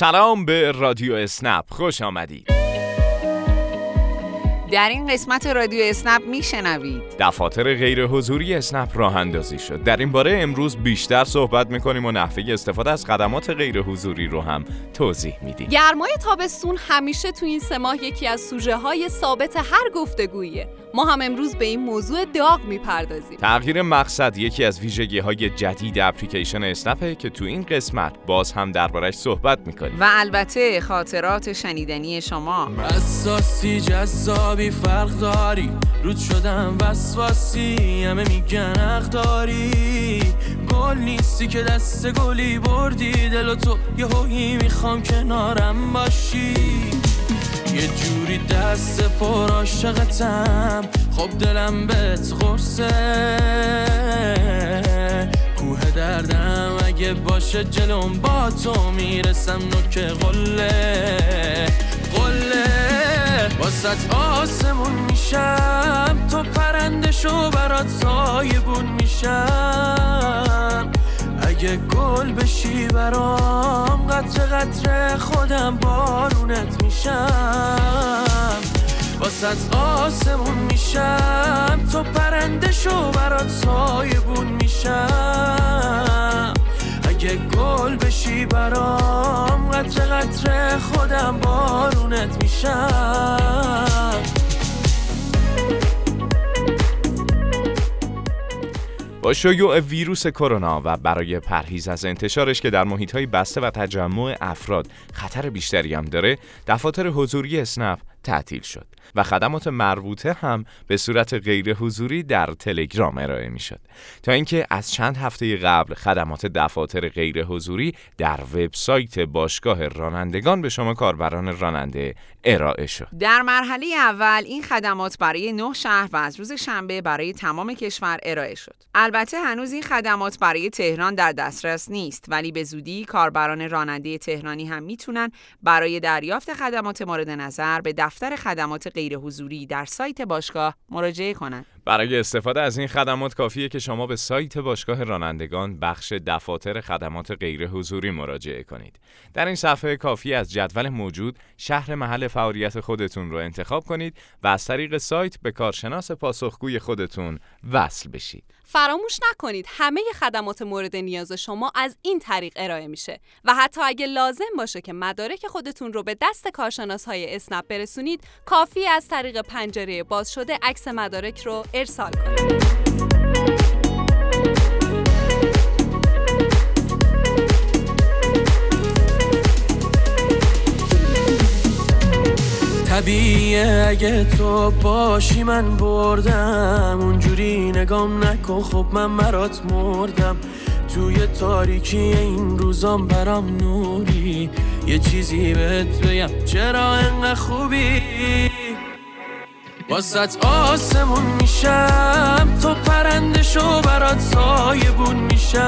سلام به رادیو اسنپ خوش آمدید. در این قسمت رادیو اسنپ میشنوید. دفاتر غیر حضوری اسنپ راه اندازی شد. در این باره امروز بیشتر صحبت می‌کنیم و نحوه استفاده از خدمات غیر حضوری رو هم توضیح میدیم. گرمای تابستون همیشه تو این سه ماه یکی از سوژه های ثابت هر گفتگویه. ما هم امروز به این موضوع داغ می‌پردازیم. تغییر مقصد یکی از ویژگی های جدید اپلیکیشن اسنپه که تو این قسمت باز هم دربارش صحبت می‌کنیم. و البته خاطرات شنیدنی شما. اساسی جذابی فرق داری. رود شدم وسواسی همه میگن داری. گل نیستی که دست گلی بردی. دل تو یه می‌خوام کنارم باشی. یه جوری دست پر عاشقتم. خب دلم بهت قرصه کوه دردم اگه باشه جلوم با تو می‌رسم. نوک قله قله. واسط آسمون میشم. تو پرنده شو برات سایبون میشم. اگه گل بشی برام قطر قطر خودم بارونت میشم. واسط آسمون میشم تو پرنده شو برات سایبون میشم. اگه گل بشی برام قطر قطر خودم بارونت میشم. با شیوع ویروس کرونا و برای پرهیز از انتشارش که در محیط های بسته و تجمع افراد خطر بیشتری هم داره دفاتر حضوری اسنپ تعطیل شد و خدمات مربوطه هم به صورت غیر حضوری در تلگرام ارائه می شد تا اینکه از چند هفته قبل خدمات دفاتر غیر حضوری در وبسایت باشگاه رانندگان به شما کاربران راننده ارائه شد. در مرحله اول این خدمات برای نه شهر و از روز شنبه برای تمام کشور ارائه شد. البته هنوز این خدمات برای تهران در دسترس نیست ولی به زودی کاربران راننده تهرانی هم می‌تونن برای دریافت خدمات مورد نظر به دفتر خدمات غیر حضوری در سایت باشگاه مراجعه کنند. برای استفاده از این خدمات کافیه که شما به سایت باشگاه رانندگان بخش دفاتر خدمات غیر حضوری مراجعه کنید. در این صفحه کافی از جدول موجود شهر محل فعالیت خودتون رو انتخاب کنید و از طریق سایت به کارشناس پاسخگوی خودتون وصل بشید. فراموش نکنید همه خدمات مورد نیاز شما از این طریق ارائه میشه و حتی اگه لازم باشه که مدارک خودتون رو به دست کارشناس های اسنپ برسونید کافی از طریق پنجره باز شده عکس مدارک رو ارسال کنید. طبیعه اگه تو باشی من بردم. اونجوری نگام نکن. خب من مرات مردم. توی تاریکی این روزام برام نوری. یه چیزی بهت بگم. چرا انقدر خوبی؟ واسط آسمون میشم تو پرنده شو برات سایبون میشم.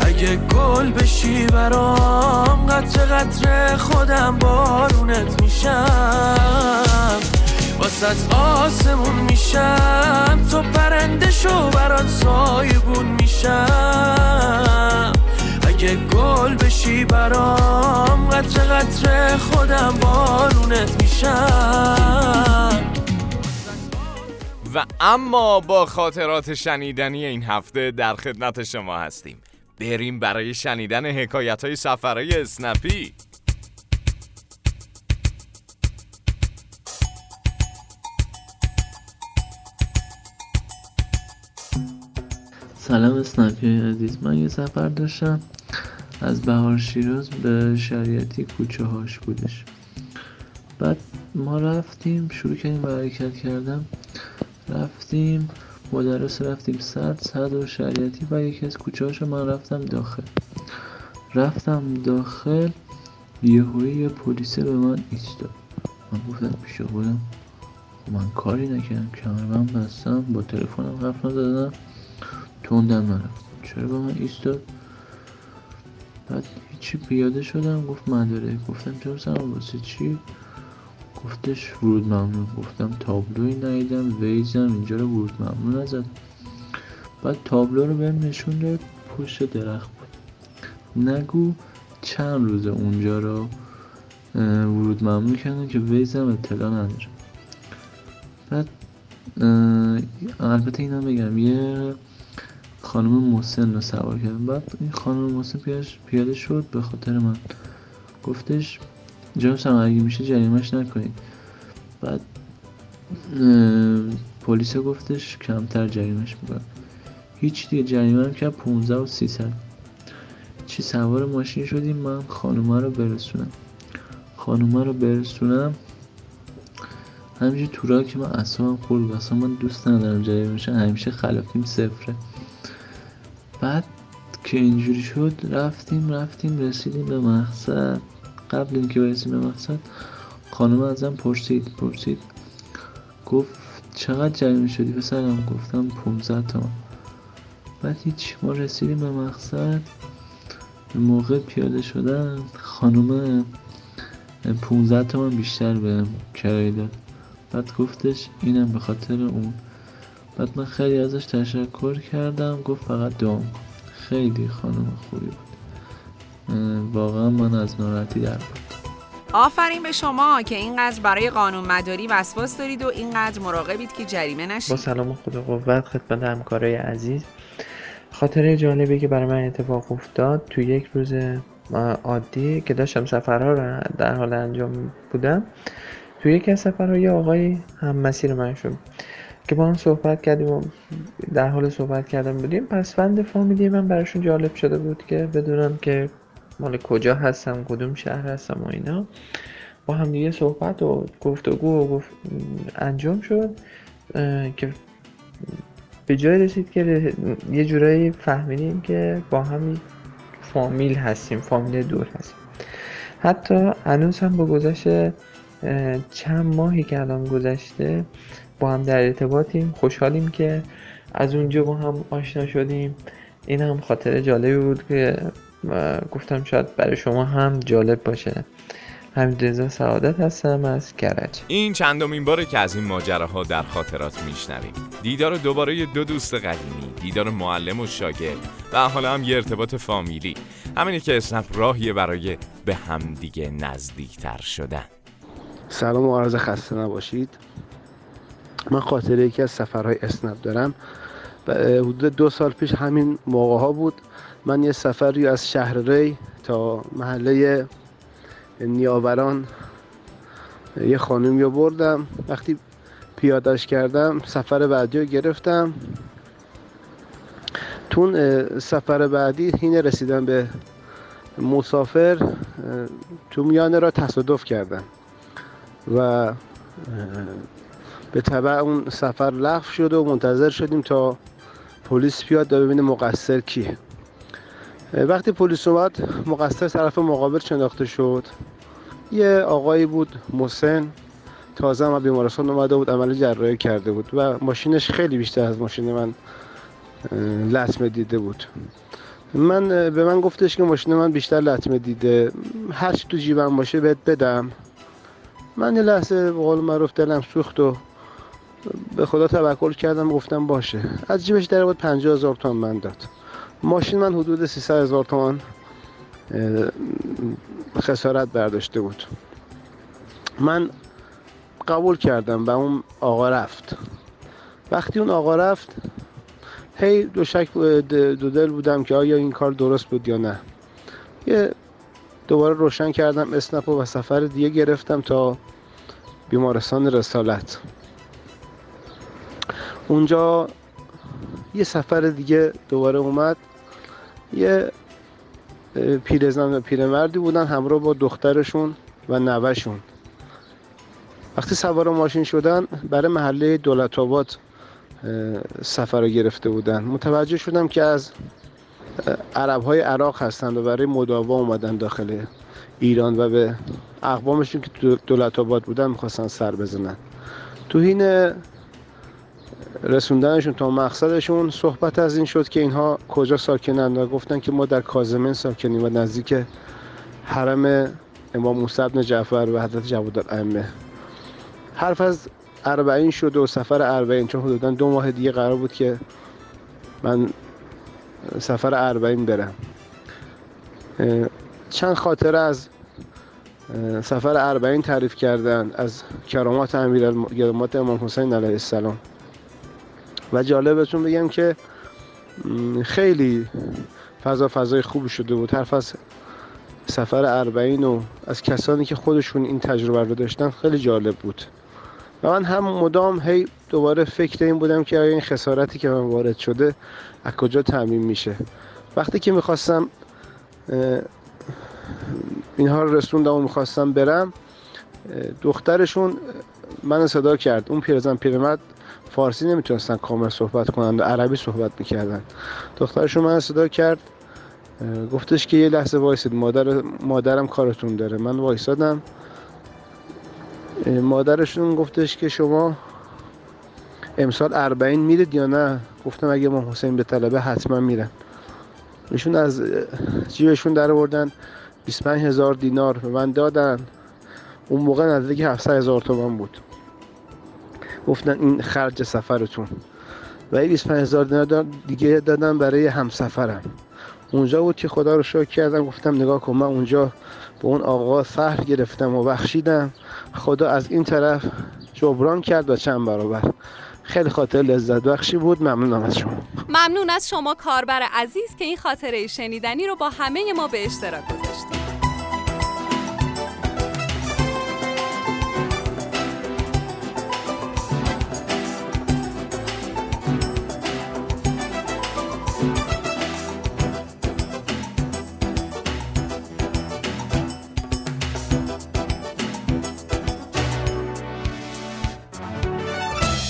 اگه گل بشی برام قطر قطر خودم بارونت میشم. واسط آسمون میشم تو پرنده شو برات سایبون میشم. اگه گل بشی برام قطر قطر خودم بارونت میشم. و اما با خاطرات شنیدنی این هفته در خدمت شما هستیم. بریم برای شنیدن حکایت های سفرهای اسنپی. سلام اسنپی عزیز من یه سفر داشتم. از بهار شیراز به شریعتی کوچه هاش بودش. بعد ما رفتیم شروع کردیم به حرکت کردم رفتیم مدرس رفتیم صد صد و شریعتی و یکی از کوچه من رفتم داخل. رفتم داخل یهویی یه پلیسی به من ایستاد. من گفتم پیش خودم من کاری نکردم کمربند بستم با تلفنم حرف نزدم تندم نرفتم. چرا به من ایستاد؟ بعد هیچی پیاده شدم گفت مداره گفتم چرا سلام واسه چی؟ گفتش ورود ممنوع گفتم تابلوی ندیدم ویزم اینجا رو ورود ممنوع نزد بعد تابلو رو بهم نشون داد پشت درخت بود. نگو چند روز اونجا رو ورود ممنوع کردن که ویزم اطلاع نداره. بعد البته اینا بگم یه خانم محسن رو سوار کردم. بعد این خانم محسن پیاده شد به خاطر من. گفتش جناب سلام اگه میشه جریمش نکنید. بعد پلیس گفتش کمتر جریمش می‌کنم هیچ دیگه جریمه هم کرد 15 و 300 چی سوار ماشین شدیم؟ من خانومه رو برسونم. خانومه رو برسونم. همیشه تو که من اصلا خورد اصلا من دوست ندارم جریمه میشه همیشه خلافیم صفره. بعد که اینجوری شد رفتیم رفتیم رسیدیم به مقصد. قبل اینکه برسیم به مقصد خانم ازم پرسید پرسید. گفت چقدر جریمه شدی پسرم؟ گفتم 15 تومن بعد هیچ ما رسیدیم به مقصد. موقع پیاده شدن خانومه 15 تومن بیشتر به کرایه داد. بعد گفتش اینم به خاطر اون. بعد من خیلی ازش تشکر کردم گفت فقط دوم خیلی خانم خوبی بود. واقعا من از ناراحتی در بود آفرین به شما که اینقدر برای قانون مداری وسواس دارید و اینقدر مراقبید که جریمه نشید. با سلام خدا قوت خدمت همکارای عزیز. خاطره جالبی که برای من اتفاق افتاد تو یک روز عادی که داشتم سفرها رو در حال انجام بودم تو یکی از سفرها یه آقای هم مسیر من شد که با هم صحبت کردیم و در حال صحبت کردن بودیم. پسفند فامیلی من براشون جالب شده بود که بدونم که مال کجا هستم کدوم شهر هستم و اینا. با هم دیگه صحبت و گفتگو و گفت انجام شد که به جای رسید که یه جورایی فهمیدیم که با هم فامیل هستیم فامیل دور هستیم. حتی هنوز هم با گذشت چند ماهی که الان گذشته با هم در ارتباطیم. خوشحالیم که از اونجا با هم آشنا شدیم. این هم خاطر جالبی بود که گفتم شاید برای شما هم جالب باشه. همین رضا سعادت هستم از کرج این چندمین باره که از این ماجراها در خاطرات میشنویم. دیدار دوباره دو دوست قدیمی دیدار معلم و شاگرد و حالا هم یه ارتباط فامیلی. همینی که اسنپ راهیه برای به همدیگه نزدیکتر شدن. سلام و عرض خسته نباشید. من خاطره یکی از سفرهای اسنپ دارم. حدود دو سال پیش همین موقع ها بود. من یه سفری از شهر ری تا محله نیاوران یه خانمی رو بردم. وقتی پیادش کردم سفر بعدی رو گرفتم. تون سفر بعدی هین رسیدم به مسافر تو میانه را تصادف کردم و به طبع اون سفر لغو شد و منتظر شدیم تا پلیس بیاد تا ببینه مقصر کیه. وقتی پلیس اومد مقصر طرف مقابل شناخته شد. یه آقایی بود مسن تازه هم بیمارستان اومده بود عمل جراحی کرده بود و ماشینش خیلی بیشتر از ماشین من لطمه دیده بود. من به من گفتش که ماشین من بیشتر لطمه دیده. هر چی تو جیبم باشه بهت بدم. من یه لحظه به قول معروف دلم سوخت و به خدا توکل کردم گفتم باشه. از جیبش در بود 50 هزار تومان من داد. ماشین من حدود 300 هزار تومان خسارت برداشته بود. من قبول کردم و اون آقا رفت. وقتی اون آقا رفت هی دو شک دو دل بودم که آیا این کار درست بود یا نه. یه دوباره روشن کردم اسنپ و سفر دیگه گرفتم تا بیمارستان رسالت. اونجا یه سفر دیگه دوباره اومد. یه پیرزن پیرمردی بودن همراه با دخترشون و نوهشون. وقتی سوار ماشین شدن برای محله دولت آباد سفر رو گرفته بودن. متوجه شدم که از عرب های عراق هستند و برای مداوا اومدن داخل ایران و به اقوامشون که دولت آباد بودن می‌خواستن سر بزنن. تو این رسوندنشون تا مقصدشون صحبت از این شد که اینها کجا ساکنند و گفتن که ما در کازمن ساکنیم و نزدیک حرم امام موسی بن جعفر و حضرت جواد الائمه حرف از اربعین شد و سفر اربعین چون حدودا دو ماه دیگه قرار بود که من سفر اربعین برم. چند خاطره از سفر اربعین تعریف کردن از کرامات امیرالمؤمنین امام حسین علیه السلام. و جالبتون بگم که خیلی فضا فضای خوبی شده بود. حرف از سفر اربعین و از کسانی که خودشون این تجربه رو داشتن خیلی جالب بود. و من هم مدام هی دوباره فکر این بودم که این خسارتی که من وارد شده از کجا تعمین میشه. وقتی که می‌خواستم اینها رو رسوندم و می‌خواستم برم دخترشون من صدا کرد. اون پیرزن پیرمرد فارسی نمی‌تونستن کامل صحبت کنند عربی صحبت می‌کردن. دخترشون من صدا کرد. گفتش که یه لحظه وایسید مادر مادرم کارتون داره. من وایسادم. مادرشون گفتش که شما امسال اربعین میرید یا نه؟ گفتم اگه ما حسین به طلبه حتما میرم ایشون از جیبشون در آوردن. 25 هزار دینار به من دادن. اون موقع نزدیک 700 هزار تومان بود. گفتن این خرج سفرتون. و این 25 هزار دینار دیگه دادن برای همسفرم. اونجا بود که خدا رو شکر کردم گفتم نگاه کن من اونجا به اون آقا سهر گرفتم و بخشیدم. خدا از این طرف جبران کرد و چند برابر. خیلی خاطر لذت بخشی بود. ممنونم از شما. ممنون از شما کاربر عزیز که این خاطره شنیدنی رو با همه ما به اشتراک گذاشتید.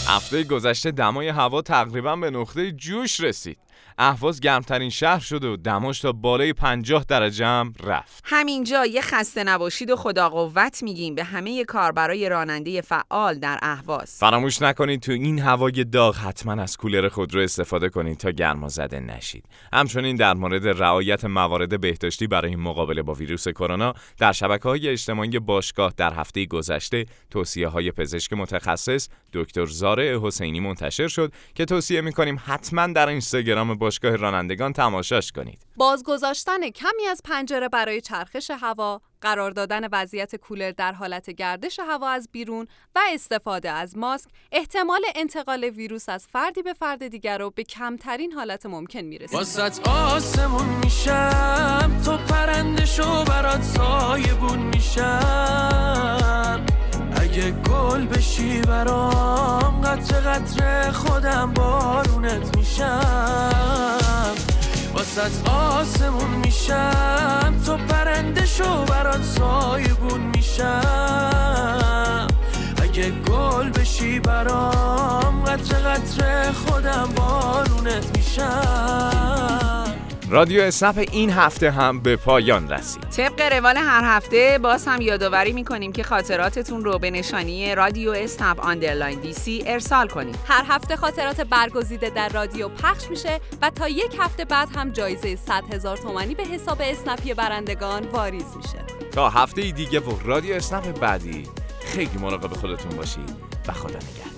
a هفته گذشته دمای هوا تقریبا به نقطه جوش رسید. اهواز گرمترین شهر شد و دماش تا بالای 50 درجه هم رفت. همینجا یه خسته نباشید و خدا قوت میگیم به همه کاربرای راننده فعال در اهواز. فراموش نکنید تو این هوای داغ حتما از کولر خودرو استفاده کنید تا گرما زده نشید. همچنین در مورد رعایت موارد بهداشتی برای مقابله با ویروس کرونا در شبکه های اجتماعی باشگاه در هفته گذشته توصیه های پزشک متخصص دکتر زاره حسینی منتشر شد که توصیه می‌کنیم حتما در اینستاگرام باشگاه رانندگان تماشاش کنید. بازگذاشتن کمی از پنجره برای چرخش هوا، قرار دادن وضعیت کولر در حالت گردش هوا از بیرون و استفاده از ماسک احتمال انتقال ویروس از فردی به فرد دیگر رو به کمترین حالت ممکن می‌رسه. واسط آسمون میشم تو پرنده شو برات سایبون میشم قطر خودم بارونت میشم. واست آسمون میشم. تو پرنده شو برات سایبون میشم. اگه گل بشی برام قطره قطره خودم بارونت میشم. رادیو اسنپ این هفته هم به پایان رسید. طبق روال هر هفته باز هم یادآوری می‌کنیم که خاطراتتون رو به نشانی رادیو اسنپ underline DC ارسال کنید. هر هفته خاطرات برگزیده در رادیو پخش میشه و تا یک هفته بعد هم جایزه 100 هزار تومانی به حساب اسنپی برندگان واریز میشه. تا هفته دیگه و رادیو اسنپ بعدی خیلی مراقب خودتون باشید و خدا نگهدار.